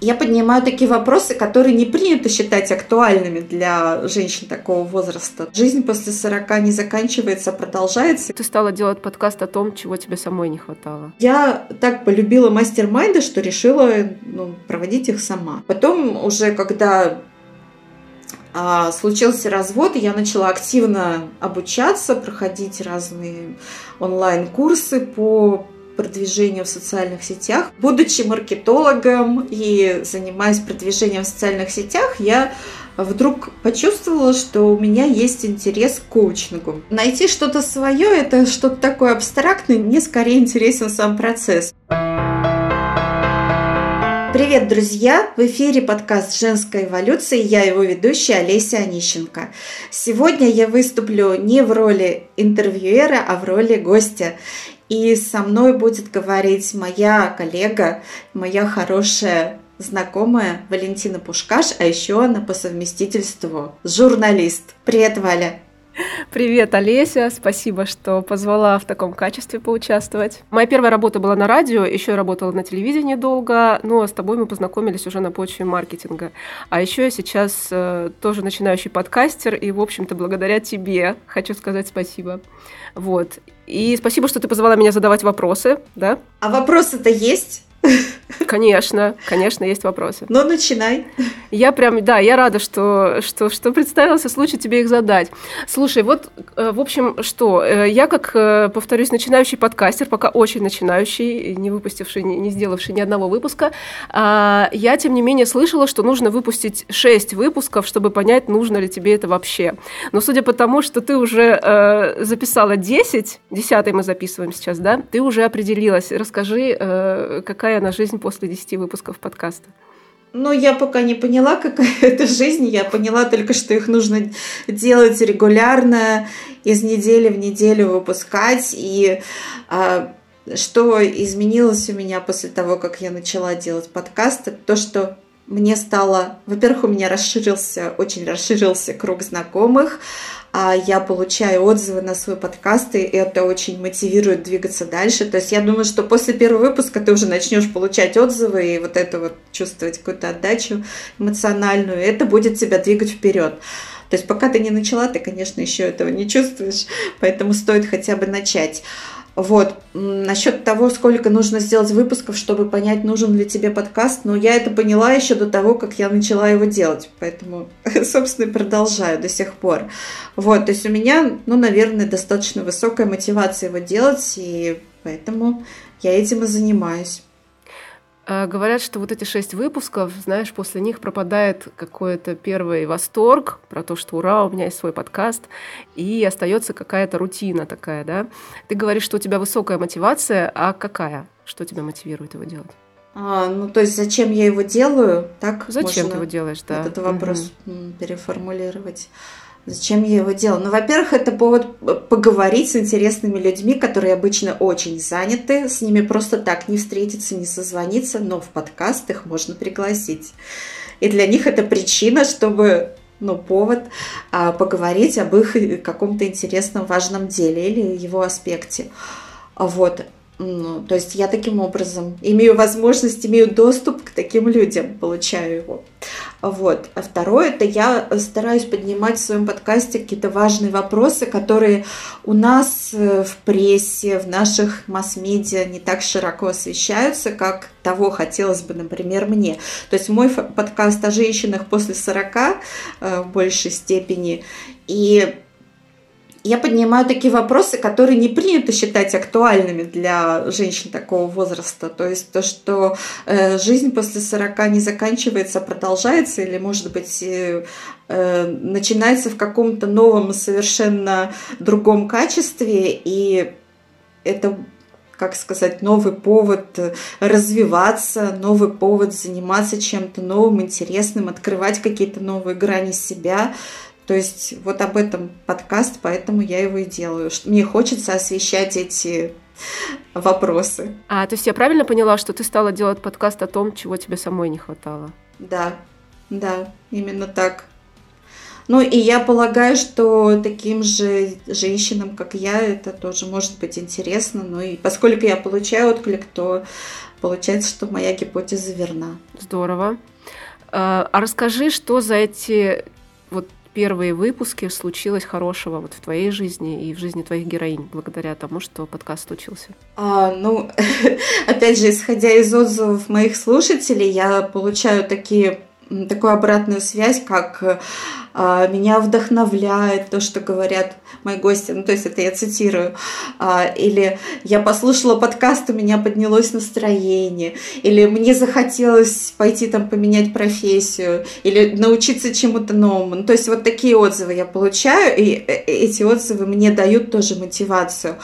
я поднимаю такие вопросы, которые не принято считать актуальными для женщин такого возраста. Жизнь после 40 не заканчивается, а продолжается. Ты стала делать подкаст о том, чего тебе самой не хватало. Я так полюбила мастер-майнды, что решила ну, проводить их сама. Потом уже, когда а, случился развод, и я начала активно обучаться, проходить разные онлайн-курсы по продвижению в социальных сетях. Будучи маркетологом и занимаясь продвижением в социальных сетях, я вдруг почувствовала, что у меня есть интерес к коучингу. Найти что-то свое, это что-то такое абстрактное, мне скорее интересен сам процесс. Привет, друзья! В эфире подкаст «Женская эволюция» я его ведущая Олеся Онищенко. Сегодня я выступлю не в роли интервьюера, а в роли гостя. И со мной будет говорить моя коллега, моя хорошая знакомая Валентина Пушкаш, а еще она по совместительству журналист. Привет, Валя! Привет, Олеся. Спасибо, что позвала в таком качестве поучаствовать. Моя первая работа была на радио, еще я работала на телевидении долго, но с тобой мы познакомились уже на почве маркетинга. А еще я сейчас э, тоже начинающий подкастер, и, в общем-то, благодаря тебе хочу сказать спасибо. Вот. И спасибо, что ты позвала меня задавать вопросы, да? А вопросы-то есть? Конечно, конечно, есть вопросы. Ну, начинай. Я прям, да, я рада, что, что, что представился случай тебе их задать. Слушай, вот, э, в общем, что, э, я, как, э, повторюсь, начинающий подкастер, пока очень начинающий, не выпустивший, не сделавший ни одного выпуска, а, я, тем не менее, слышала, что нужно выпустить 6 выпусков, чтобы понять, нужно ли тебе это вообще. Но судя по тому, что ты уже записала 10, 10 мы записываем сейчас, да, ты уже определилась. Расскажи, какая какая она жизнь после 10 выпусков подкаста? Ну, я пока не поняла, какая это жизнь. Я поняла только, что их нужно делать регулярно, из недели в неделю выпускать. И а, что изменилось у меня после того, как я начала делать подкасты, то, что мне стало, во-первых, у меня расширился, очень расширился круг знакомых, я получаю отзывы на свой подкаст, и это очень мотивирует двигаться дальше. То есть я думаю, что после первого выпуска ты уже начнешь получать отзывы и вот это вот чувствовать какую-то отдачу эмоциональную, и это будет тебя двигать вперед. То есть пока ты не начала, ты, конечно, еще этого не чувствуешь, поэтому стоит хотя бы начать. Вот. Насчет того, сколько нужно сделать выпусков, чтобы понять, нужен ли тебе подкаст, ну, я это поняла еще до того, как я начала его делать. Поэтому, собственно, продолжаю до сих пор. Вот. То есть у меня, ну, наверное, достаточно высокая мотивация его делать, и поэтому я этим и занимаюсь. А, говорят, что вот эти шесть выпусков, знаешь, после них пропадает какой-то первый восторг про то, что ура, у меня есть свой подкаст, и остается какая-то рутина такая, да? Ты говоришь, что у тебя высокая мотивация, а какая? Что тебя мотивирует его делать? А, ну, то есть зачем я его делаю? Так зачем ты его делаешь, да? Этот вопрос угу. переформулировать. Зачем я его делаю? Ну, во-первых, это повод поговорить с интересными людьми, которые обычно очень заняты. С ними просто так не встретиться, не созвониться, но в подкаст их можно пригласить. И для них это причина, чтобы ну, повод а, поговорить об их каком-то интересном важном деле или его аспекте. Вот. Ну, то есть я таким образом имею возможность, имею доступ к таким людям, получаю его. Вот. А второе, это я стараюсь поднимать в своем подкасте какие-то важные вопросы, которые у нас э, в прессе, в наших масс-медиа не так широко освещаются, как того хотелось бы, например, мне. То есть мой подкаст о женщинах после 40 э, в большей степени. И я поднимаю такие вопросы, которые не принято считать актуальными для женщин такого возраста. То есть то, что э, жизнь после 40 не заканчивается, а продолжается, или, может быть, э, начинается в каком-то новом, совершенно другом качестве, и это как сказать, новый повод развиваться, новый повод заниматься чем-то новым, интересным, открывать какие-то новые грани себя. То есть вот об этом подкаст, поэтому я его и делаю. Мне хочется освещать эти вопросы. А, то есть я правильно поняла, что ты стала делать подкаст о том, чего тебе самой не хватало? Да, да, именно так. Ну и я полагаю, что таким же женщинам, как я, это тоже может быть интересно. Ну и поскольку я получаю отклик, то получается, что моя гипотеза верна. Здорово. А, а расскажи, что за эти вот первые выпуски случилось хорошего вот в твоей жизни и в жизни твоих героинь, благодаря тому, что подкаст случился? А, ну, опять же, исходя из отзывов моих слушателей, я получаю такие такую обратную связь, как а, меня вдохновляет то, что говорят мои гости, ну то есть это я цитирую, а, или я послушала подкаст, у меня поднялось настроение, или мне захотелось пойти там поменять профессию, или научиться чему-то новому. Ну, то есть вот такие отзывы я получаю, и э, эти отзывы мне дают тоже мотивацию.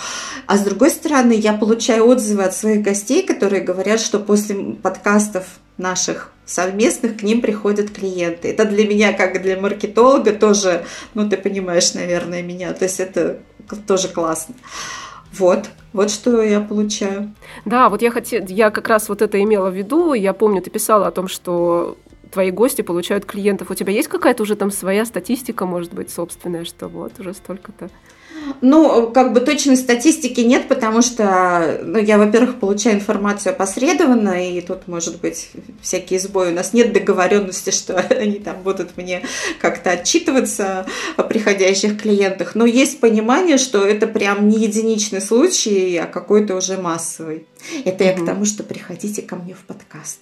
А с другой стороны, я получаю отзывы от своих гостей, которые говорят, что после подкастов наших совместных к ним приходят клиенты. Это для меня, как для маркетолога, тоже, ну, ты понимаешь, наверное, меня. То есть это тоже классно. Вот, вот что я получаю. Да, вот я хотела, я как раз вот это имела в виду. Я помню, ты писала о том, что твои гости получают клиентов. У тебя есть какая-то уже там своя статистика, может быть, собственная, что вот уже столько-то? Ну, как бы точной статистики нет, потому что ну, я, во-первых, получаю информацию опосредованно, и тут может быть всякие сбои. У нас нет договоренности, что они там будут мне как-то отчитываться о приходящих клиентах. Но есть понимание, что это прям не единичный случай, а какой-то уже массовый. Это я к тому, что приходите ко мне в подкаст.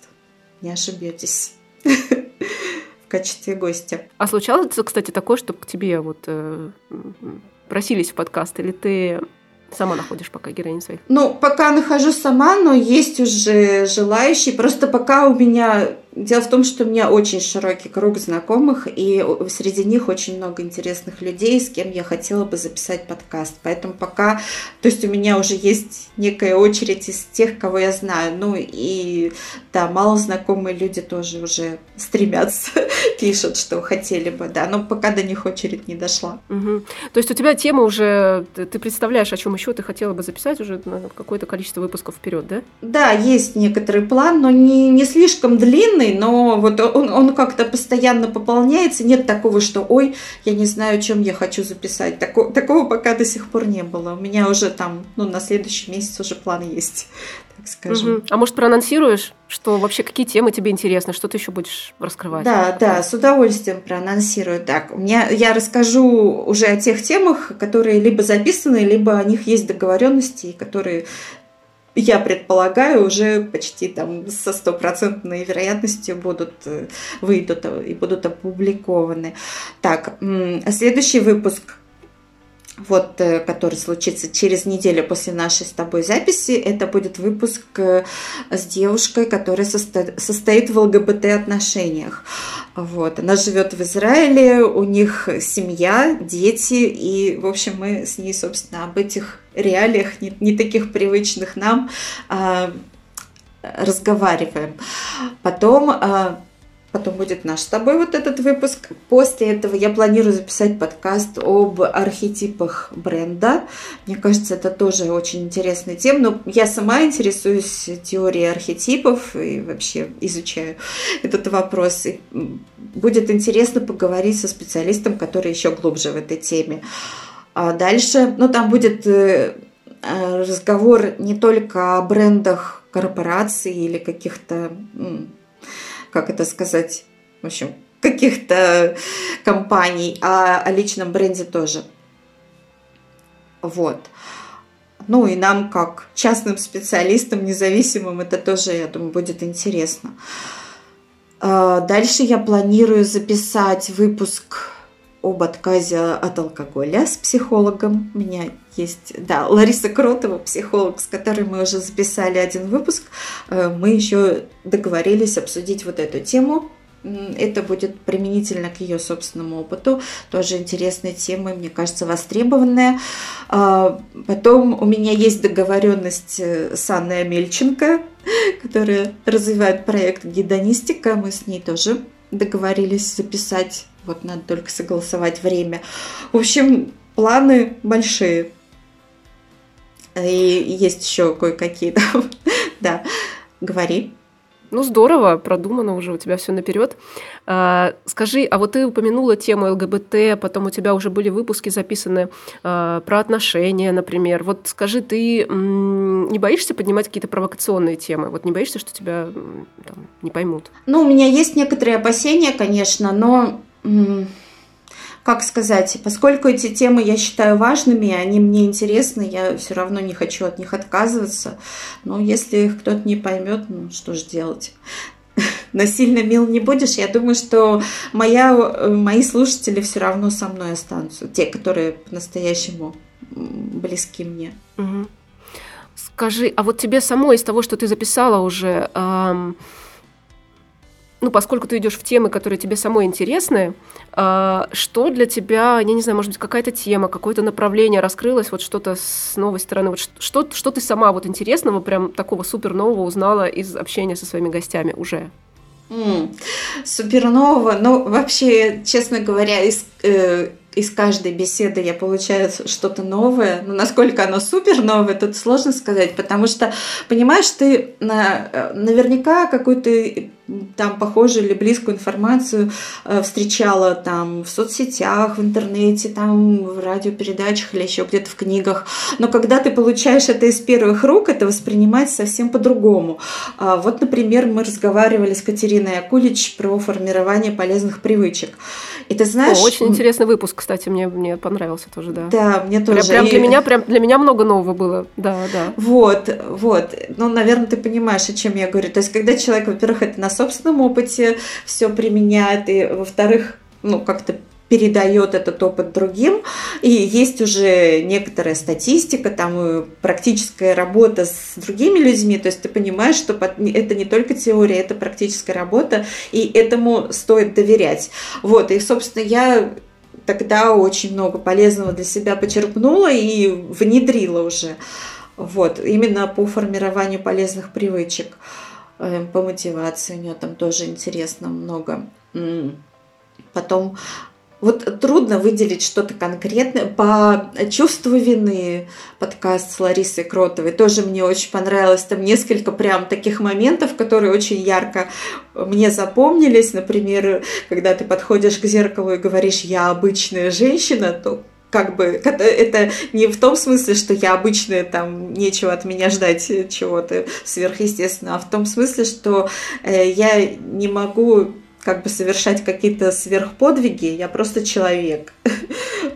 Не ошибетесь в качестве гостя. А случалось, кстати, такое, что к тебе вот э, просились в подкаст, или ты сама находишь пока героинь своих? Ну, пока нахожу сама, но есть уже желающие. Просто пока у меня Дело в том, что у меня очень широкий круг знакомых, и среди них очень много интересных людей, с кем я хотела бы записать подкаст. Поэтому пока, то есть у меня уже есть некая очередь из тех, кого я знаю. Ну и да, мало знакомые люди тоже уже стремятся, пишут, что хотели бы, да, но пока до них очередь не дошла. Угу. То есть у тебя тема уже, ты представляешь, о чем еще ты хотела бы записать уже какое-то количество выпусков вперед, да? Да, есть некоторый план, но не, не слишком длинный длинный, но вот он, он как-то постоянно пополняется. Нет такого, что ой, я не знаю, чем я хочу записать. Тако, такого пока до сих пор не было. У меня уже там, ну, на следующий месяц уже план есть, так скажем. Угу. А может, проанонсируешь, что вообще какие темы тебе интересны, что ты еще будешь раскрывать? Да, да, с удовольствием проанонсирую. Так, у меня я расскажу уже о тех темах, которые либо записаны, либо о них есть договоренности, которые я предполагаю, уже почти там со стопроцентной вероятностью будут э, выйдут и будут опубликованы. Так, следующий выпуск вот, э, который случится через неделю после нашей с тобой записи, это будет выпуск э, с девушкой, которая состоит в ЛГБТ-отношениях. Вот. Она живет в Израиле, у них семья, дети, и, в общем, мы с ней, собственно, об этих реалиях, не, не таких привычных нам, а, разговариваем. Потом а, Потом будет наш с тобой вот этот выпуск. После этого я планирую записать подкаст об архетипах бренда. Мне кажется, это тоже очень интересная тема. Но я сама интересуюсь теорией архетипов и вообще изучаю этот вопрос. И будет интересно поговорить со специалистом, который еще глубже в этой теме. А дальше, ну там будет э, разговор не только о брендах корпораций или каких-то как это сказать, в общем, каких-то компаний, а о личном бренде тоже. Вот. Ну и нам, как частным специалистам, независимым, это тоже, я думаю, будет интересно. А, дальше я планирую записать выпуск об отказе от алкоголя с психологом. У меня есть, да, Лариса Кротова, психолог, с которой мы уже записали один выпуск. Э, мы еще договорились обсудить вот эту тему. Это будет применительно к ее собственному опыту. Тоже интересная тема, мне кажется, востребованная. А, потом у меня есть договоренность э, с Анной Амельченко, которая развивает проект «Гедонистика». Мы с ней тоже договорились записать вот надо только согласовать время. В общем, планы большие. И есть еще кое-какие там. да, говори. Ну, здорово, продумано уже у тебя все наперед. А, скажи, а вот ты упомянула тему ЛГБТ, потом у тебя уже были выпуски записаны а, про отношения, например. Вот скажи, ты м, не боишься поднимать какие-то провокационные темы? Вот не боишься, что тебя там, не поймут? Ну, у меня есть некоторые опасения, конечно, но как сказать, поскольку эти темы я считаю важными, они мне интересны, я все равно не хочу от них отказываться. Но если их кто-то не поймет, ну что же делать? Насильно мил не будешь. Я думаю, что моя, мои слушатели все равно со мной останутся. Те, которые по-настоящему близки мне. Угу. Скажи, а вот тебе самой из того, что ты записала уже, эм, ну, поскольку ты идешь в темы, которые тебе самой интересны, э, что для тебя, я не знаю, может быть, какая-то тема, какое-то направление раскрылось, вот что-то с новой стороны, вот что, что ты сама вот интересного, прям такого супер нового узнала из общения со своими гостями уже? Mm, супернового, ну, вообще, честно говоря, из, э, из каждой беседы я получаю что-то новое. Но насколько оно супер новое, тут сложно сказать, потому что, понимаешь, ты на, э, наверняка какую-то там похожую или близкую информацию э, встречала там в соцсетях, в интернете, там в радиопередачах или еще где-то в книгах. Но когда ты получаешь это из первых рук, это воспринимать совсем по-другому. А, вот, например, мы разговаривали с Катериной Акулич про формирование полезных привычек. И ты знаешь... О, очень интересный выпуск, кстати, мне, мне понравился тоже, да. Да, мне тоже. Прям, прям для меня, прям для меня много нового было, да, да. Вот, вот. Ну, наверное, ты понимаешь, о чем я говорю. То есть, когда человек, во-первых, это на собственном опыте все применяет, и, во-вторых, ну, как-то передает этот опыт другим. И есть уже некоторая статистика, там практическая работа с другими людьми. То есть ты понимаешь, что это не только теория, это практическая работа, и этому стоит доверять. Вот, и, собственно, я тогда очень много полезного для себя почерпнула и внедрила уже. Вот, именно по формированию полезных привычек. Эм, по мотивации у нее там тоже интересно много. Потом вот трудно выделить что-то конкретное. По чувству вины подкаст с Ларисой Кротовой тоже мне очень понравилось. Там несколько прям таких моментов, которые очень ярко мне запомнились. Например, когда ты подходишь к зеркалу и говоришь «я обычная женщина», то как бы это не в том смысле, что я обычная, там нечего от меня ждать чего-то сверхъестественного, а в том смысле, что э, я не могу как бы совершать какие-то сверхподвиги, я просто человек.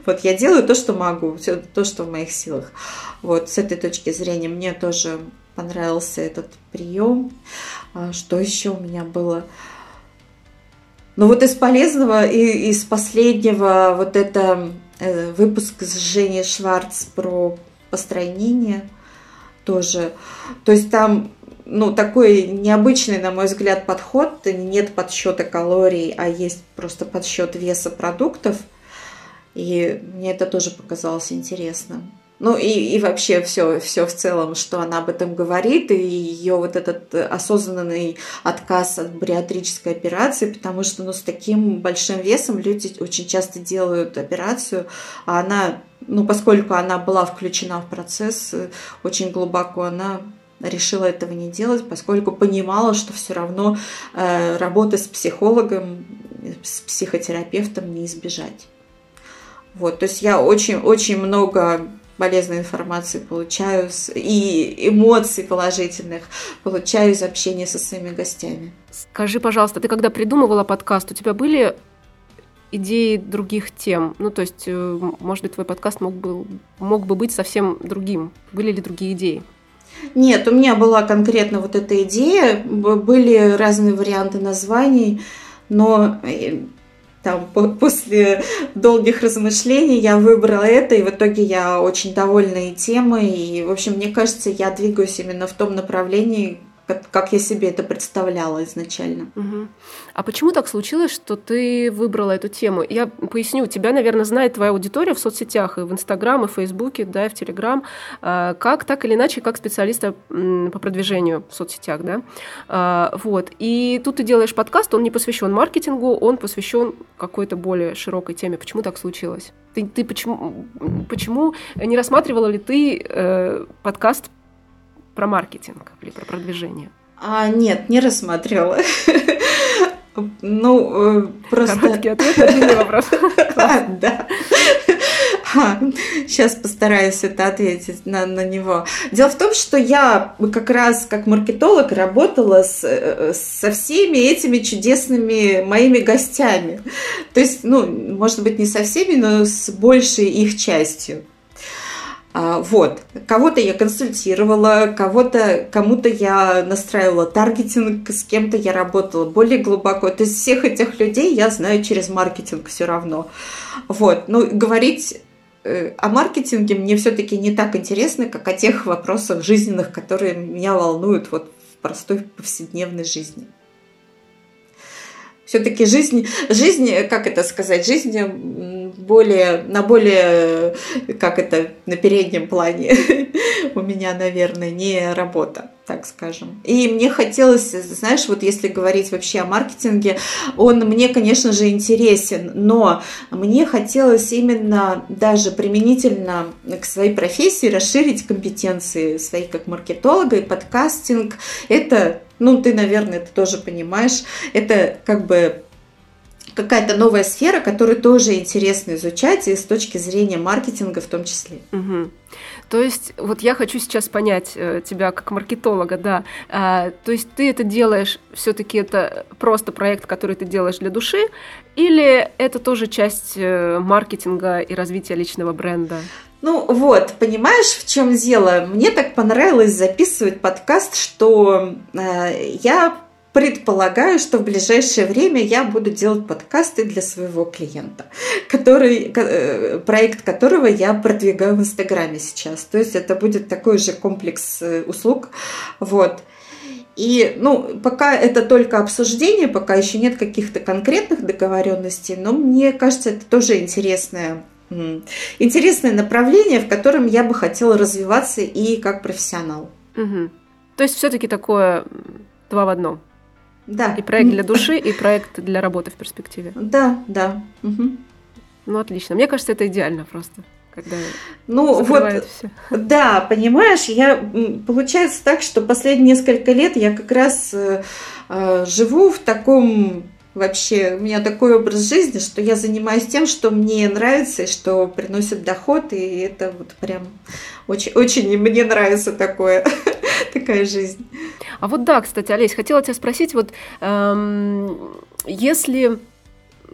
Вот я делаю то, что могу, все то, что в моих силах. Вот с этой точки зрения мне тоже понравился этот прием. А что еще у меня было? Ну вот из полезного и из последнего вот это Э, выпуск с Женей Шварц про построение тоже. То есть там ну, такой необычный, на мой взгляд, подход. Нет подсчета калорий, а есть просто подсчет веса продуктов. И мне это тоже показалось интересным. Ну и, и вообще все, все в целом, что она об этом говорит, и ее вот этот осознанный отказ от бариатрической операции, потому что ну, с таким большим весом люди очень часто делают операцию, а она, ну поскольку она была включена в процесс очень глубоко, она решила этого не делать, поскольку понимала, что все равно э, работы с психологом, с психотерапевтом не избежать. Вот, то есть я очень-очень много полезной информации получаю и эмоций положительных получаю из общения со своими гостями. Скажи, пожалуйста, ты когда придумывала подкаст, у тебя были идеи других тем? Ну, то есть, э, может быть, твой подкаст мог бы, мог бы быть совсем другим. Были ли другие идеи? Нет, у меня была конкретно вот эта идея. Были разные варианты названий, но э, там после долгих размышлений я выбрала это, и в итоге я очень довольна и темой, и, в общем, мне кажется, я двигаюсь именно в том направлении, как я себе это представляла изначально. Угу. А почему так случилось, что ты выбрала эту тему? Я поясню, тебя, наверное, знает твоя аудитория в соцсетях, и в Инстаграм, и в Фейсбуке, да, и в Телеграм, а, как так или иначе, как специалиста по продвижению в соцсетях, да. А, вот. И тут ты делаешь подкаст, он не посвящен маркетингу, он посвящен какой-то более широкой теме. Почему так случилось? Ты, ты почему, почему не рассматривала ли ты э, подкаст про маркетинг или про продвижение? А, нет, не рассматривала. Ну, э, просто... Короткий ответ на длинный вопрос. Да. Сейчас постараюсь это ответить на, на него. Дело в том, что я как раз как маркетолог работала с, э, со всеми этими чудесными моими гостями. То есть, ну, может быть, не со всеми, но с большей их частью. А, вот. Кого-то я консультировала, кого-то, кому-то я настраивала таргетинг, с кем-то я работала более глубоко. То есть всех этих людей я знаю через маркетинг все равно. Вот. Ну, говорить э, о маркетинге мне все-таки не так интересно, как о тех вопросах жизненных, которые меня волнуют вот в простой повседневной жизни. Все-таки жизнь, жизнь, как это сказать, жизнь более, на более, как это, на переднем плане у меня, наверное, не работа, так скажем. И мне хотелось, знаешь, вот если говорить вообще о маркетинге, он мне, конечно же, интересен, но мне хотелось именно даже применительно к своей профессии расширить компетенции свои как маркетолога и подкастинг. Это ну, ты, наверное, это тоже понимаешь, это как бы какая-то новая сфера, которую тоже интересно изучать и с точки зрения маркетинга в том числе. Угу. То есть, вот я хочу сейчас понять э, тебя как маркетолога, да. А, то есть ты это делаешь, все-таки это просто проект, который ты делаешь для души, или это тоже часть э, маркетинга и развития личного бренда? Ну вот, понимаешь, в чем дело? Мне так понравилось записывать подкаст, что э, я предполагаю, что в ближайшее время я буду делать подкасты для своего клиента, который, э, проект которого я продвигаю в Инстаграме сейчас. То есть это будет такой же комплекс э, услуг. Вот. И, ну, пока это только обсуждение, пока еще нет каких-то конкретных договоренностей, но мне кажется, это тоже интересное, интересное направление, в котором я бы хотела развиваться и как профессионал. Угу. То есть все-таки такое два в одном. Да. И проект для души, и проект для работы в перспективе. Да, да. Угу. Ну, отлично. Мне кажется, это идеально просто. Когда ну вот, все. да, понимаешь, я получается так, что последние несколько лет я как раз э, э, живу в таком вообще у меня такой образ жизни, что я занимаюсь тем, что мне нравится и что приносит доход, и это вот прям очень, очень мне нравится такое, такая жизнь. А вот да, кстати, Олесь, хотела тебя спросить, вот эм, если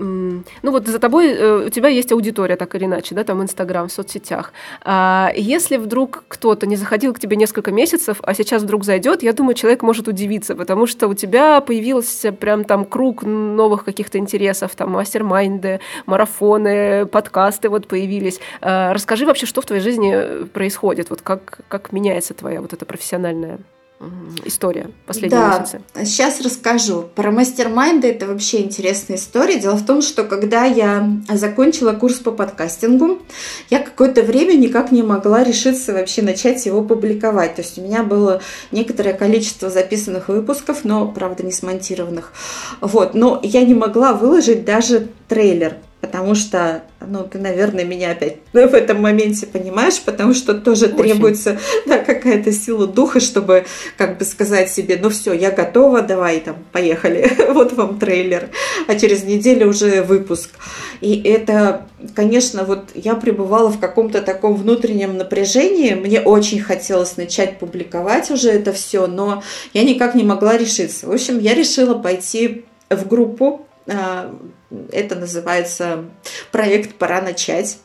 ну вот за тобой, э, у тебя есть аудитория, так или иначе, да, там Инстаграм, в соцсетях. А если вдруг кто-то не заходил к тебе несколько месяцев, а сейчас вдруг зайдет, я думаю, человек может удивиться, потому что у тебя появился прям там круг новых каких-то интересов, там мастер-майнды, марафоны, подкасты вот появились. А расскажи вообще, что в твоей жизни происходит, вот как, как меняется твоя вот эта профессиональная история последнего да, месяца. Сейчас расскажу. Про мастер-майнды это вообще интересная история. Дело в том, что когда я закончила курс по подкастингу, я какое-то время никак не могла решиться вообще начать его публиковать. То есть у меня было некоторое количество записанных выпусков, но, правда, не смонтированных. Вот. Но я не могла выложить даже трейлер потому что, ну, ты, наверное, меня опять в этом моменте понимаешь, потому что тоже Очень. требуется да, какая-то сила духа, чтобы как бы сказать себе, ну все, я готова, давай там, поехали, вот вам трейлер, а через неделю уже выпуск. И это, конечно, вот я пребывала в каком-то таком внутреннем напряжении, мне очень хотелось начать публиковать уже это все, но я никак не могла решиться. В общем, я решила пойти в группу а, это называется проект «Пора начать».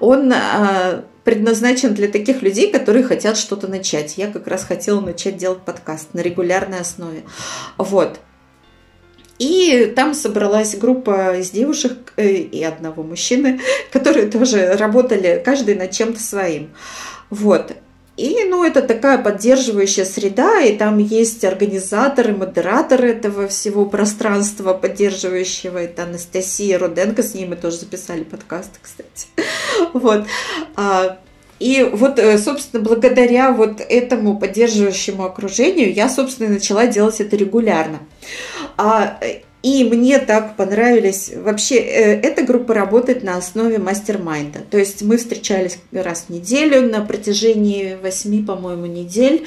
Он а, предназначен для таких людей, которые хотят что-то начать. Я как раз хотела начать делать подкаст на регулярной основе. Вот. И там собралась группа из девушек э, и одного мужчины, которые тоже работали каждый над чем-то своим. Вот. И, ну, это такая поддерживающая среда, и там есть организаторы, модераторы этого всего пространства поддерживающего. Это Анастасия Руденко, с ней мы тоже записали подкаст, кстати. Вот. А, и вот, э, собственно, благодаря вот этому поддерживающему окружению я, собственно, начала делать это регулярно. А И мне так понравились. Вообще, э, эта группа работает на основе мастер-майнда. То есть мы встречались раз в неделю на протяжении восьми, по-моему, недель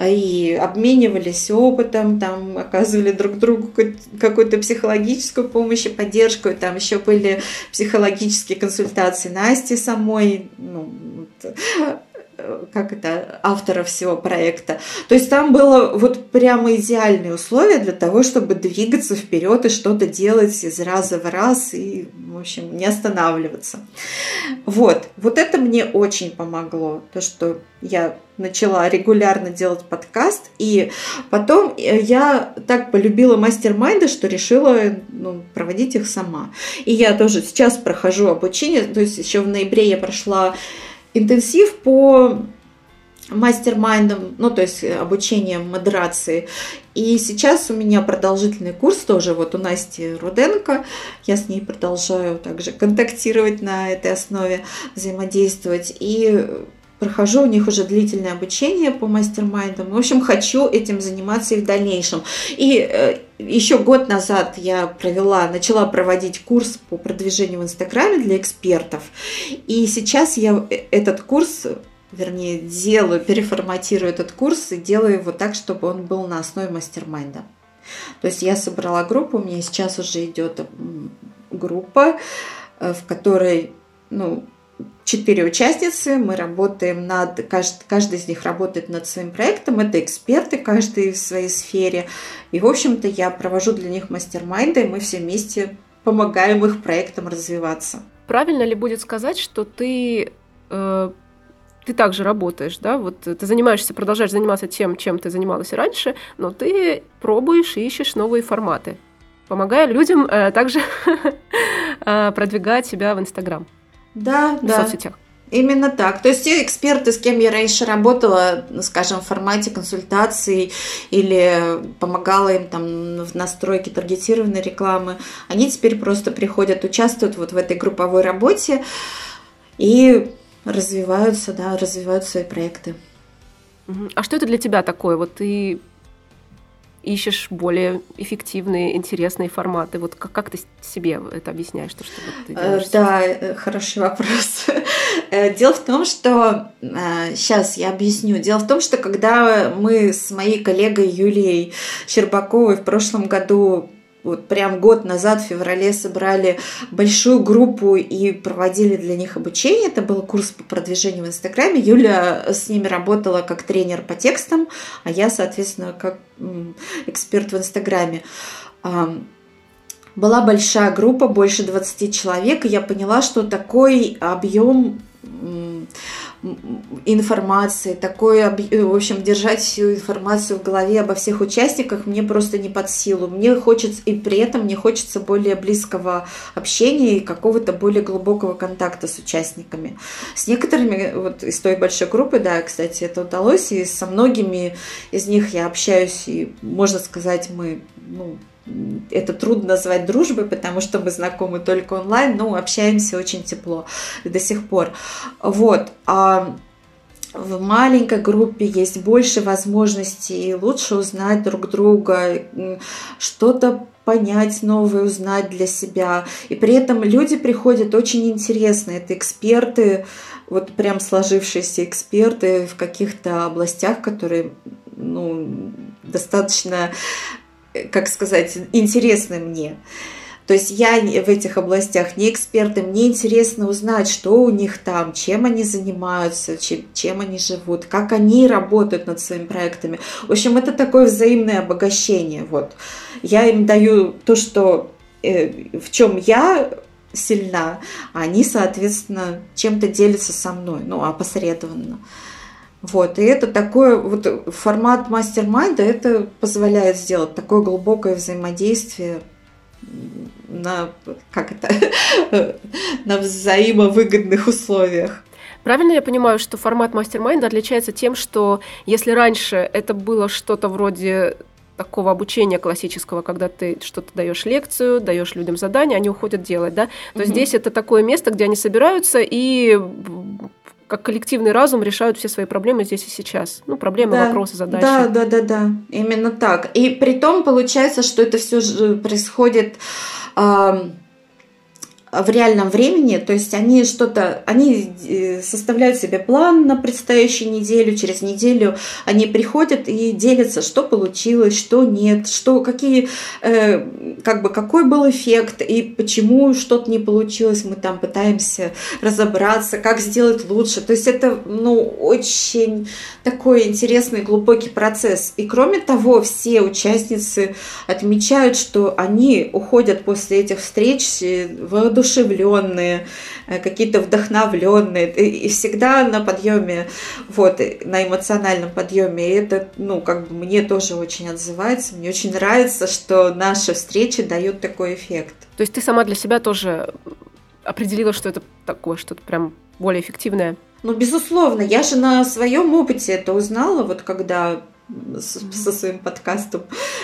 и обменивались опытом, там оказывали друг другу какую-то психологическую помощь и поддержку. Там еще были психологические консультации Насти самой. Ну, как это, автора всего проекта. То есть там было вот прямо идеальные условия для того, чтобы двигаться вперед и что-то делать из раза в раз и, в общем, не останавливаться. Вот, вот это мне очень помогло, то, что я начала регулярно делать подкаст, и потом я так полюбила мастер-майнды, что решила ну, проводить их сама. И я тоже сейчас прохожу обучение, то есть еще в ноябре я прошла интенсив по мастер-майндом, ну, то есть обучением модерации. И сейчас у меня продолжительный курс тоже вот у Насти Руденко. Я с ней продолжаю также контактировать на этой основе, взаимодействовать. И прохожу у них уже длительное обучение по мастер-майндам. В общем, хочу этим заниматься и в дальнейшем. И э, еще год назад я провела, начала проводить курс по продвижению в Инстаграме для экспертов. И сейчас я э, этот курс вернее, делаю, переформатирую этот курс и делаю его так, чтобы он был на основе мастер-майнда. То есть я собрала группу, у меня сейчас уже идет группа, э, в которой ну, четыре участницы, мы работаем над, каждый, каждый из них работает над своим проектом, это эксперты, каждый в своей сфере. И, в общем-то, я провожу для них мастер-майнды, и мы все вместе помогаем их проектам развиваться. Правильно ли будет сказать, что ты э, ты также работаешь, да, вот ты занимаешься, продолжаешь заниматься тем, чем ты занималась раньше, но ты пробуешь и ищешь новые форматы, помогая людям э, также э, продвигать себя в Инстаграм. Да, в да. соцсетях. Именно так. То есть те эксперты, с кем я раньше работала, скажем, в формате консультаций или помогала им там в настройке таргетированной рекламы, они теперь просто приходят, участвуют вот в этой групповой работе и развиваются, да, развивают свои проекты. А что это для тебя такое? Вот ты ищешь более эффективные, интересные форматы. Вот как, как ты себе это объясняешь? То, что вот ты э, делаешь? Да, э, хороший вопрос. Э, дело в том, что сейчас я объясню. Дело в том, что когда мы с моей коллегой Юлией Щербаковой в прошлом году вот прям год назад, в феврале, собрали большую группу и проводили для них обучение. Это был курс по продвижению в Инстаграме. Юля с ними работала как тренер по текстам, а я, соответственно, как эксперт в Инстаграме. Была большая группа, больше 20 человек, и я поняла, что такой объем информации, такой, э, в общем, держать всю информацию в голове обо всех участниках мне просто не под силу. Мне хочется, и при этом мне хочется более близкого общения и какого-то более глубокого контакта с участниками. С некоторыми, вот из той большой группы, да, кстати, это удалось, и со многими из них я общаюсь, и можно сказать, мы, ну, это трудно назвать дружбой, потому что мы знакомы только онлайн, но общаемся очень тепло до сих пор. Вот. А в маленькой группе есть больше возможностей лучше узнать друг друга, что-то понять новое, узнать для себя. И при этом люди приходят очень интересные. Это эксперты, вот прям сложившиеся эксперты в каких-то областях, которые ну, достаточно как сказать, интересны мне. То есть я в этих областях не эксперт, и мне интересно узнать, что у них там, чем они занимаются, чем, чем они живут, как они работают над своими проектами. В общем, это такое взаимное обогащение. Вот. Я им даю то, что, э, в чем я сильна, а они, соответственно, чем-то делятся со мной, ну, опосредованно. Вот, и это такое, вот формат мастер-майнда, это позволяет сделать такое глубокое взаимодействие на, как это, на взаимовыгодных условиях. Правильно я понимаю, что формат мастер-майнда отличается тем, что если раньше это было что-то вроде такого обучения классического, когда ты что-то даешь лекцию, даешь людям задания, они уходят делать, да, то mm-hmm. здесь это такое место, где они собираются и как коллективный разум решают все свои проблемы здесь и сейчас. Ну, проблемы, да, вопросы, задачи. Да, да, да, да. Именно так. И при том получается, что это все происходит. Э, в реальном времени, то есть они что-то, они э, составляют себе план на предстоящую неделю, через неделю они приходят и делятся, что получилось, что нет, что, какие, э, как бы, какой был эффект и почему что-то не получилось, мы там пытаемся разобраться, как сделать лучше, то есть это, ну, очень такой интересный, глубокий процесс. И кроме того, все участницы отмечают, что они уходят после этих встреч в воодушевленные, э, какие-то вдохновленные, и всегда на подъеме, вот, на эмоциональном подъеме. И это, ну, как бы мне тоже очень отзывается, мне очень нравится, что наши встречи дают такой эффект. То есть ты сама для себя тоже определила, что это такое, что-то прям более эффективное? Ну, безусловно, я же на своем опыте это узнала, вот когда со своим подкастом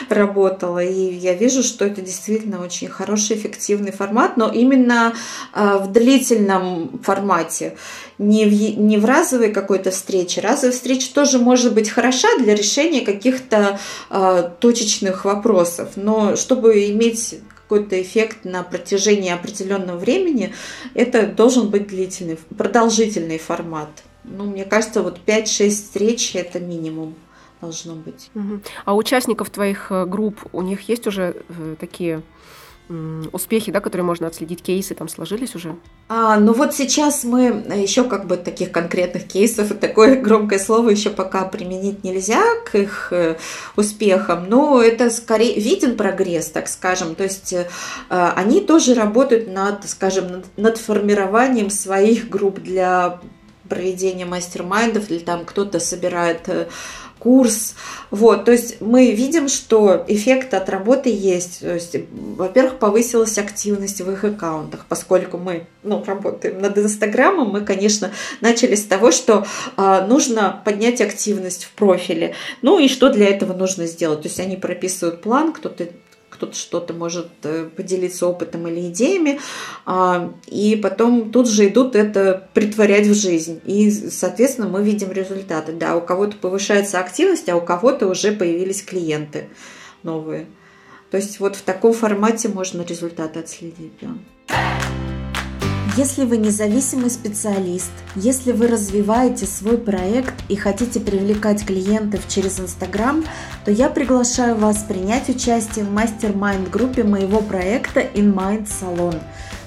работала. И я вижу, что это действительно очень хороший, эффективный формат, но именно а, в длительном формате, не в, не в разовой какой-то встрече. Разовая встреча тоже может быть хороша для решения каких-то э, точечных вопросов, но чтобы иметь какой-то эффект на протяжении определенного времени, это должен быть длительный, продолжительный формат. Ну, мне кажется, вот 5-6 встреч – это минимум должно быть. А у участников твоих э, групп, у них есть уже э, такие успехи, да, которые можно отследить, кейсы там сложились уже? А, ну вот сейчас мы еще как бы таких конкретных кейсов, такое громкое слово еще пока применить нельзя к их э, успехам, но это скорее виден прогресс, так скажем, то есть э, они тоже работают над, скажем, над, над формированием своих групп для проведения мастер-майндов, или там кто-то собирает курс. Вот, то есть мы видим, что эффект от работы есть. То есть, во-первых, повысилась активность в их аккаунтах, поскольку мы ну, работаем над Инстаграмом, мы, конечно, начали с того, что э, нужно поднять активность в профиле. Ну и что для этого нужно сделать? То есть они прописывают план, кто-то кто-то что-то может э, поделиться опытом или идеями, а, и потом тут же идут это притворять в жизнь. И, соответственно, мы видим результаты. Да, у кого-то повышается активность, а у кого-то уже появились клиенты новые. То есть вот в таком формате можно результаты отследить. Да. Если вы независимый специалист, если вы развиваете свой проект и хотите привлекать клиентов через Инстаграм, то я приглашаю вас принять участие в мастер-майнд группе моего проекта InMind Salon.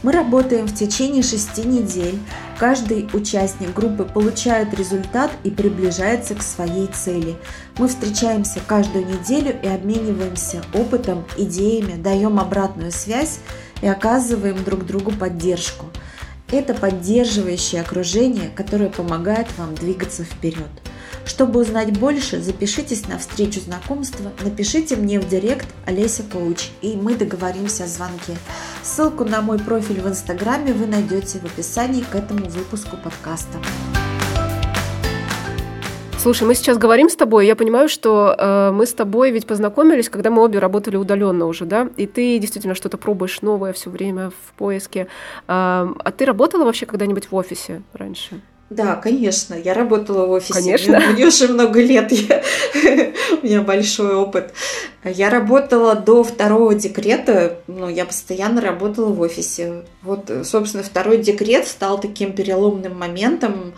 Мы работаем в течение шести недель. Каждый участник группы получает результат и приближается к своей цели. Мы встречаемся каждую неделю и обмениваемся опытом, идеями, даем обратную связь и оказываем друг другу поддержку – это поддерживающее окружение, которое помогает вам двигаться вперед. Чтобы узнать больше, запишитесь на встречу знакомства, напишите мне в директ Олеся Коуч, и мы договоримся о звонке. Ссылку на мой профиль в Инстаграме вы найдете в описании к этому выпуску подкаста. Слушай, мы сейчас говорим с тобой, я понимаю, что э, мы с тобой ведь познакомились, когда мы обе работали удаленно уже, да? И ты действительно что-то пробуешь новое все время в поиске. Э, а ты работала вообще когда-нибудь в офисе раньше? Да, конечно, я работала в офисе. Конечно. Мне, мне уже много лет, я, у меня большой опыт. Я работала до второго декрета, ну, я постоянно работала в офисе. Вот, собственно, второй декрет стал таким переломным моментом,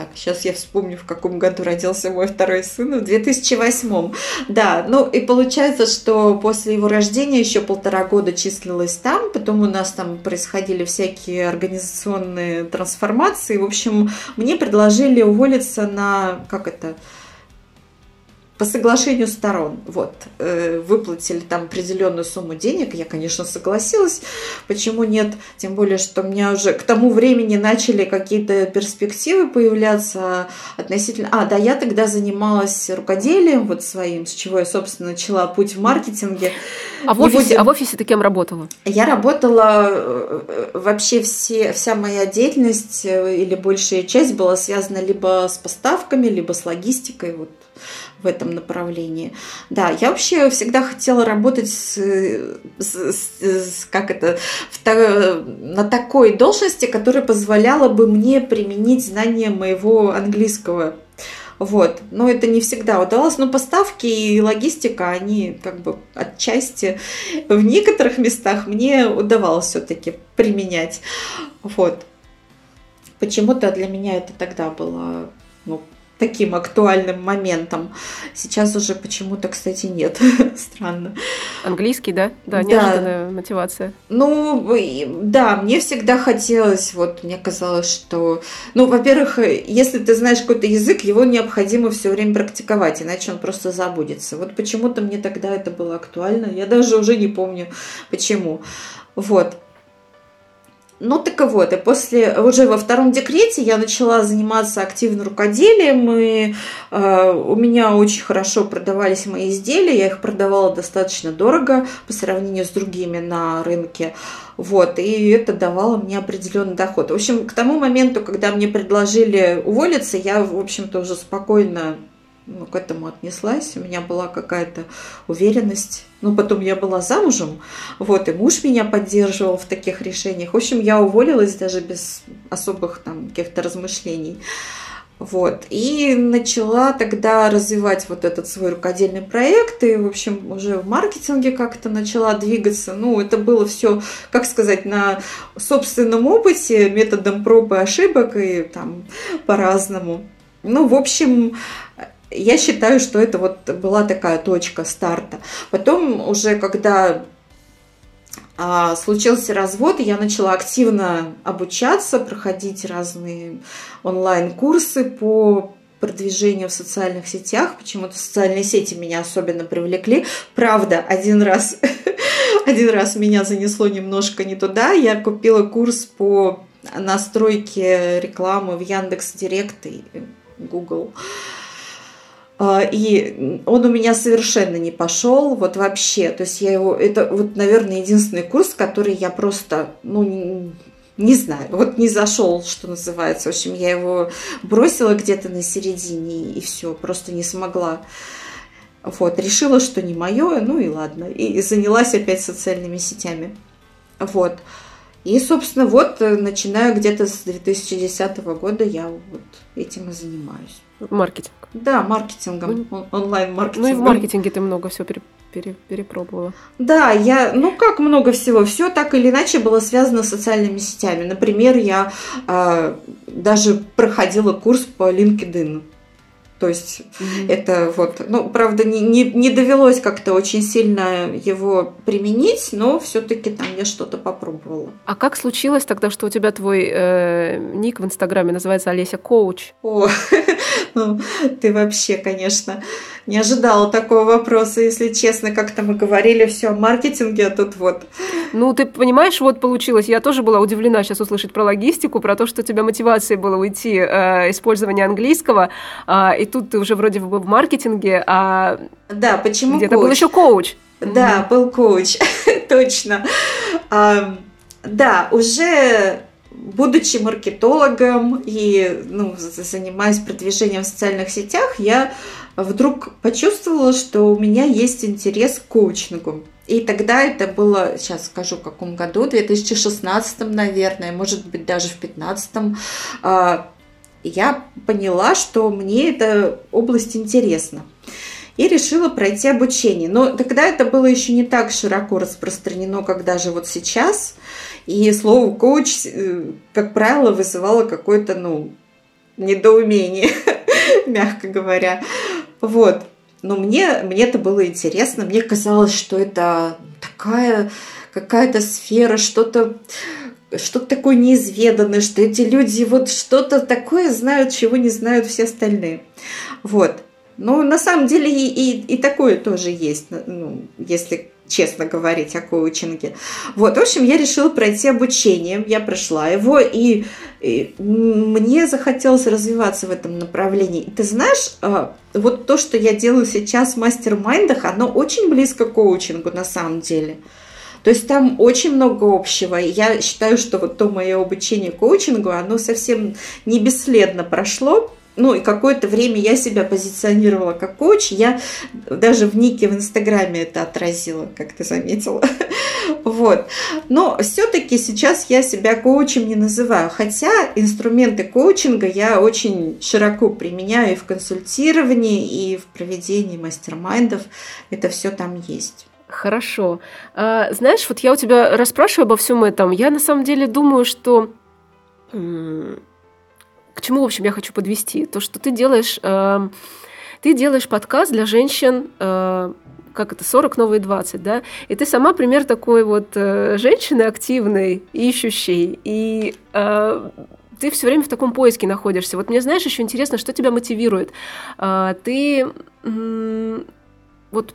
так, сейчас я вспомню, в каком году родился мой второй сын, в 2008. Да, ну и получается, что после его рождения еще полтора года числилась там, потом у нас там происходили всякие организационные трансформации. В общем, мне предложили уволиться на, как это, по соглашению сторон. Вот, э, выплатили там определенную сумму денег, я, конечно, согласилась. Почему нет? Тем более, что у меня уже к тому времени начали какие-то перспективы появляться относительно... А, да, я тогда занималась рукоделием вот своим, с чего я, собственно, начала путь в маркетинге. А в офисе, будем... а в офисе ты кем работала? Я работала... Э, вообще все, вся моя деятельность э, или большая часть была связана либо с поставками, либо с логистикой. Вот в этом направлении. Да, я вообще всегда хотела работать с, с, с, как это, в, на такой должности, которая позволяла бы мне применить знания моего английского. Вот. Но это не всегда удавалось. Но поставки и логистика, они как бы отчасти в некоторых местах мне удавалось все-таки применять. Вот. Почему-то для меня это тогда было ну, таким актуальным моментом. Сейчас уже почему-то, кстати, нет. Странно. Английский, да? Да, неожиданная да. мотивация. Ну, да, мне всегда хотелось, вот мне казалось, что, ну, во-первых, если ты знаешь какой-то язык, его необходимо все время практиковать, иначе он просто забудется. Вот почему-то мне тогда это было актуально. Я даже уже не помню, почему. Вот. Ну так и вот, и после, уже во втором декрете я начала заниматься активно рукоделием, и э, у меня очень хорошо продавались мои изделия, я их продавала достаточно дорого по сравнению с другими на рынке, вот, и это давало мне определенный доход. В общем, к тому моменту, когда мне предложили уволиться, я, в общем-то, уже спокойно ну, к этому отнеслась. У меня была какая-то уверенность. Ну, потом я была замужем, вот, и муж меня поддерживал в таких решениях. В общем, я уволилась даже без особых там каких-то размышлений. Вот. И начала тогда развивать вот этот свой рукодельный проект. И, в общем, уже в маркетинге как-то начала двигаться. Ну, это было все, как сказать, на собственном опыте, методом проб и ошибок и там по-разному. Ну, в общем, я считаю, что это вот была такая точка старта. Потом уже, когда а, случился развод, я начала активно обучаться, проходить разные онлайн-курсы по продвижению в социальных сетях. Почему-то социальные сети меня особенно привлекли. Правда, один раз, один раз меня занесло немножко не туда. Я купила курс по настройке рекламы в Яндекс Директ и Google. И он у меня совершенно не пошел, вот вообще. То есть я его, это вот, наверное, единственный курс, который я просто, ну, не, знаю, вот не зашел, что называется. В общем, я его бросила где-то на середине и все, просто не смогла. Вот, решила, что не мое, ну и ладно. И занялась опять социальными сетями. Вот. И, собственно, вот, э, начиная где-то с 2010 года я вот этим и занимаюсь. Маркетинг. Да, маркетингом, ну, онлайн-маркетингом. Ну и в маркетинге ты много всего пере, пере, перепробовала. Да, я, ну как много всего, все так или иначе было связано с социальными сетями. Например, я э, даже проходила курс по LinkedIn. То есть mm-hmm. это вот, ну, правда, не, не, не довелось как-то очень сильно его применить, но все-таки там я что-то попробовала. А как случилось тогда, что у тебя твой э, ник в Инстаграме называется Олеся Коуч? О, ну, ты вообще, конечно, не ожидала такого вопроса, если честно, как-то мы говорили все о маркетинге, а тут вот. Ну, ты понимаешь, вот получилось. Я тоже была удивлена сейчас услышать про логистику, про то, что у тебя мотивацией было уйти э, использование английского, э, и тут ты уже вроде бы в маркетинге, а да, почему где-то был еще коуч. Да, был коуч, точно. А, да, уже будучи маркетологом и ну, занимаясь продвижением в социальных сетях, я вдруг почувствовала, что у меня есть интерес к коучингу. И тогда это было, сейчас скажу в каком году, в 2016, наверное, может быть даже в 2015, а, я поняла, что мне эта область интересна. И решила пройти обучение. Но тогда это было еще не так широко распространено, как даже вот сейчас. И слово коуч, э, как правило, вызывало какое-то, ну, недоумение, мягко говоря. Вот. Но мне, мне это было интересно. Мне казалось, что это такая какая-то сфера, что-то что-то такое неизведанное, что эти люди вот что-то такое знают, чего не знают все остальные. Вот. Но на самом деле и, и, и такое тоже есть, ну, если честно говорить о коучинге. Вот, в общем, я решила пройти обучение, я прошла его, и, и мне захотелось развиваться в этом направлении. Ты знаешь, а, вот то, что я делаю сейчас в мастер-майндах, оно очень близко к коучингу на самом деле. То есть там очень много общего. И я считаю, что вот то мое обучение коучингу, оно совсем не бесследно прошло. ну и какое-то время я себя позиционировала как коуч, я даже в нике в Инстаграме это отразила, как ты заметила. Вот. Но все-таки сейчас я себя коучем не называю, хотя инструменты коучинга я очень широко применяю и в консультировании, и в проведении мастер-майндов. Это все там есть. Хорошо. А, знаешь, вот я у тебя расспрашиваю обо всем этом. Я на самом деле думаю, что к чему, в общем, я хочу подвести? То, что ты делаешь, э, ты делаешь подкаст для женщин, э, как это, 40, новые 20, да? И ты сама пример такой вот э, женщины активной, ищущей. И э, ты все время в таком поиске находишься. Вот мне, знаешь, еще интересно, что тебя мотивирует. Э, ты э, вот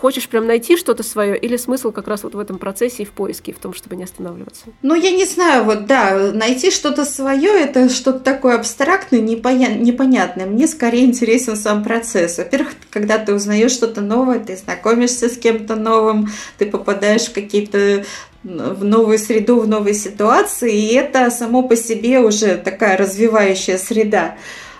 Хочешь прям найти что-то свое или смысл как раз вот в этом процессе и в поиске, и в том, чтобы не останавливаться? Ну, я не знаю, вот да, найти что-то свое, это что-то такое абстрактное, непонятное. Мне скорее интересен сам процесс. Во-первых, когда ты узнаешь что-то новое, ты знакомишься с кем-то новым, ты попадаешь в какие-то в новую среду, в новые ситуации, и это само по себе уже такая развивающая среда.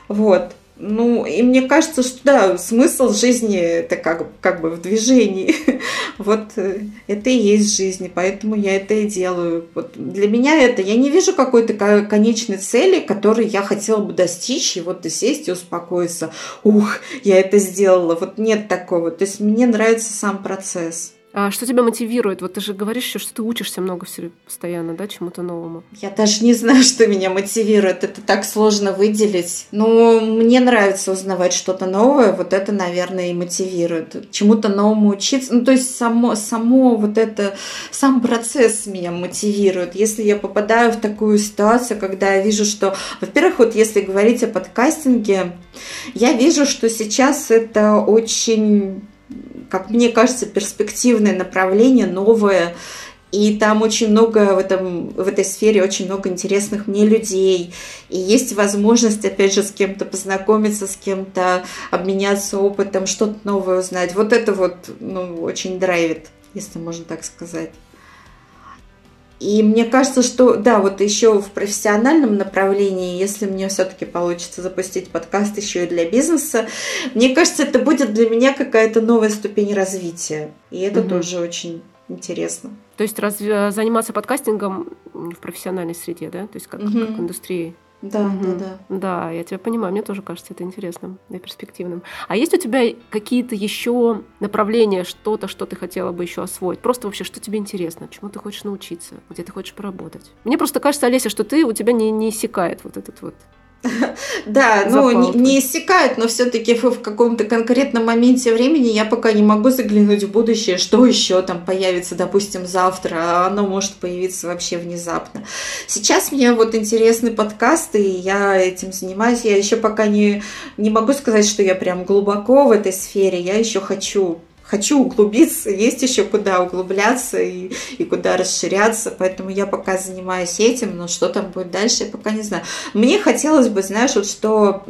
Вот. Ну, и мне кажется, что да, смысл жизни это как, как бы в движении. вот э, это и есть жизнь, поэтому я это и делаю. Вот для меня это, я не вижу какой-то конечной цели, которой я хотела бы достичь, и вот и сесть и успокоиться. Ух, я это сделала. Вот нет такого. То есть мне нравится сам процесс. А что тебя мотивирует? Вот ты же говоришь еще, что ты учишься много все постоянно, да, чему-то новому. Я даже не знаю, что меня мотивирует. Это так сложно выделить. Но мне нравится узнавать что-то новое. Вот это, наверное, и мотивирует. Чему-то новому учиться. Ну, то есть само, само вот это, сам процесс меня мотивирует. Если я попадаю в такую ситуацию, когда я вижу, что, во-первых, вот если говорить о подкастинге, я вижу, что сейчас это очень как мне кажется, перспективное направление, новое. И там очень много в, этом, в этой сфере, очень много интересных мне людей. И есть возможность, опять же, с кем-то познакомиться, с кем-то обменяться опытом, что-то новое узнать. Вот это вот ну, очень драйвит, если можно так сказать. И мне кажется, что да, вот еще в профессиональном направлении, если мне все-таки получится запустить подкаст еще и для бизнеса, мне кажется, это будет для меня какая-то новая ступень развития. И это угу. тоже очень интересно. То есть разве заниматься подкастингом в профессиональной среде, да? То есть как, угу. как индустрии? Да, угу. да, да. Да, я тебя понимаю, мне тоже кажется это интересным и перспективным. А есть у тебя какие-то еще направления, что-то, что ты хотела бы еще освоить? Просто вообще, что тебе интересно, чему ты хочешь научиться, где ты хочешь поработать? Мне просто кажется, Олеся, что ты, у тебя не, не иссякает вот этот вот да, ну не, не но все-таки в, в каком-то конкретном моменте времени я пока не могу заглянуть в будущее, что еще там появится, допустим, завтра, а оно может появиться вообще внезапно. Сейчас мне вот интересны подкасты, и я этим занимаюсь. Я еще пока не, не могу сказать, что я прям глубоко в этой сфере. Я еще хочу хочу углубиться, есть еще куда углубляться и, и куда расширяться, поэтому я пока занимаюсь этим, но что там будет дальше, я пока не знаю. Мне хотелось бы, знаешь, вот что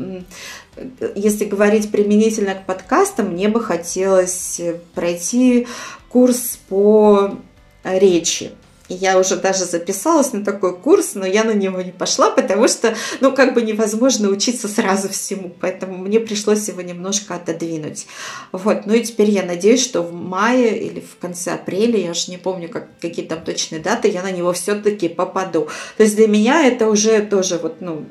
если говорить применительно к подкастам, мне бы хотелось пройти курс по речи. Я уже даже записалась на такой курс, но я на него не пошла, потому что, ну, как бы невозможно учиться сразу всему, поэтому мне пришлось его немножко отодвинуть. Вот, ну и теперь я надеюсь, что в мае или в конце апреля, я уже не помню, как, какие там точные даты, я на него все-таки попаду. То есть для меня это уже тоже вот, ну,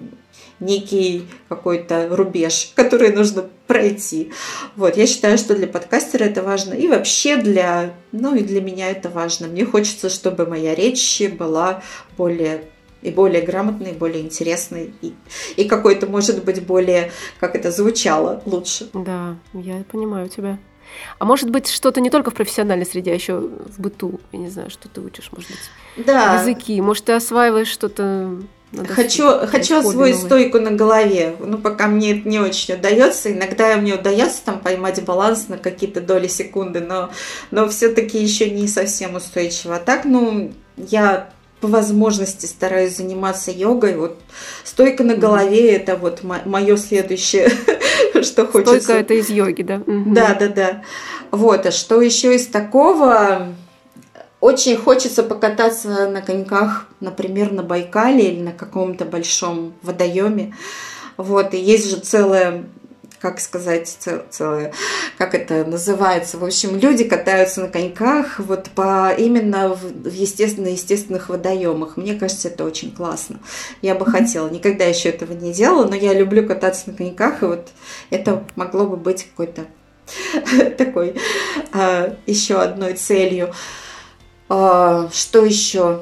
некий какой-то рубеж, который нужно пройти. Вот, я считаю, что для подкастера это важно. И вообще для, ну и для меня это важно. Мне хочется, чтобы моя речь была более и более грамотной, и более интересной, и, и какой-то, может быть, более, как это звучало, лучше. Да, я понимаю тебя. А может быть, что-то не только в профессиональной среде, а еще в быту, я не знаю, что ты учишь, может быть, да. языки. Может, ты осваиваешь что-то надо хочу, хочу освоить стойку на голове. Ну, пока мне это не очень удается. Иногда мне удается там поймать баланс на какие-то доли секунды, но, но все-таки еще не совсем устойчиво. А так, ну, я по возможности стараюсь заниматься йогой. Вот стойка на голове mm-hmm. это вот мое следующее, что хочется. Стойка это из йоги, да? Mm-hmm. Да, да, да. Вот, а что еще из такого? Очень хочется покататься на коньках, например, на Байкале или на каком-то большом водоеме. Вот, и есть же целая как сказать, целое, как это называется. В общем, люди катаются на коньках вот по именно в, в естественно естественных водоемах. Мне кажется, это очень классно. Я бы хотела. Никогда еще этого не делала, но я люблю кататься на коньках, и вот это могло бы быть какой-то такой а, еще одной целью. А, что еще?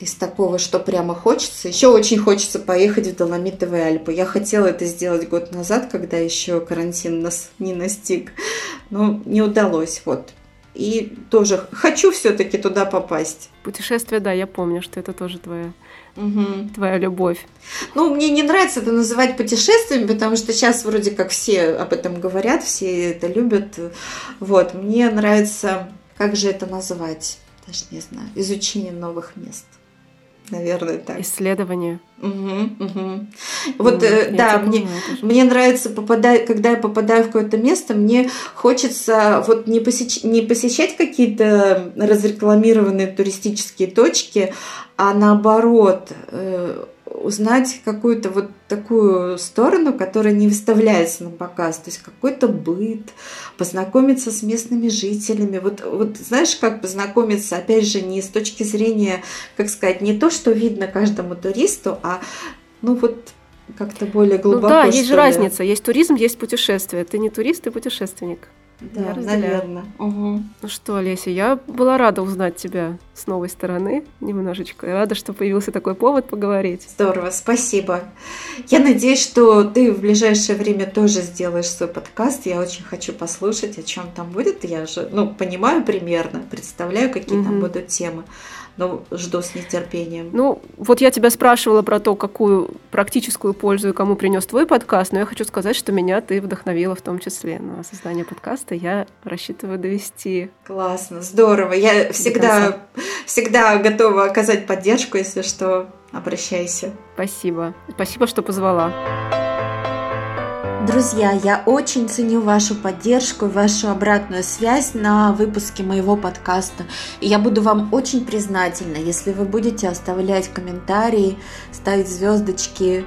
из такого, что прямо хочется. Еще очень хочется поехать в Доломитовые Альпы. Я хотела это сделать год назад, когда еще карантин нас не настиг, но не удалось. Вот. И тоже хочу все-таки туда попасть. Путешествие, да, я помню, что это тоже твоя, угу. твоя любовь. Ну, мне не нравится это называть путешествием, потому что сейчас вроде как все об этом говорят, все это любят. Вот, мне нравится, как же это назвать, даже не знаю, изучение новых мест наверное, так. Исследование. Угу, угу. Вот, mm, да, мне, мне нравится, попадать, когда я попадаю в какое-то место, мне хочется вот не, посещ, не посещать какие-то разрекламированные туристические точки, а наоборот, э, узнать какую-то вот такую сторону, которая не выставляется на показ, то есть какой-то быт, познакомиться с местными жителями. Вот, вот знаешь, как познакомиться, опять же, не с точки зрения, как сказать, не то, что видно каждому туристу, а ну вот как-то более глубоко. Ну да, есть же разница. Есть туризм, есть путешествие. Ты не турист, ты путешественник. Да, наверное. Угу. Ну что, Олеся, я была рада узнать тебя с новой стороны немножечко. И рада, что появился такой повод поговорить. Здорово, спасибо. Я надеюсь, что ты в ближайшее время тоже сделаешь свой подкаст. Я очень хочу послушать, о чем там будет. Я же, ну, понимаю примерно, представляю, какие угу. там будут темы но жду с нетерпением. Ну, вот я тебя спрашивала про то, какую практическую пользу и кому принес твой подкаст, но я хочу сказать, что меня ты вдохновила в том числе на создание подкаста. Я рассчитываю довести. Классно, здорово. Я всегда, всегда готова оказать поддержку, если что, обращайся. Спасибо. Спасибо, что позвала. Друзья, я очень ценю вашу поддержку и вашу обратную связь на выпуске моего подкаста. И я буду вам очень признательна, если вы будете оставлять комментарии, ставить звездочки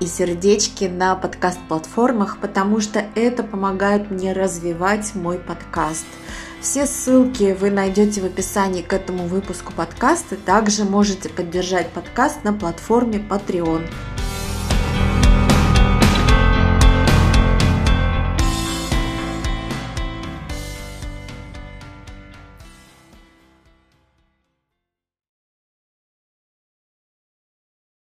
и сердечки на подкаст-платформах, потому что это помогает мне развивать мой подкаст. Все ссылки вы найдете в описании к этому выпуску подкаста. Также можете поддержать подкаст на платформе Patreon.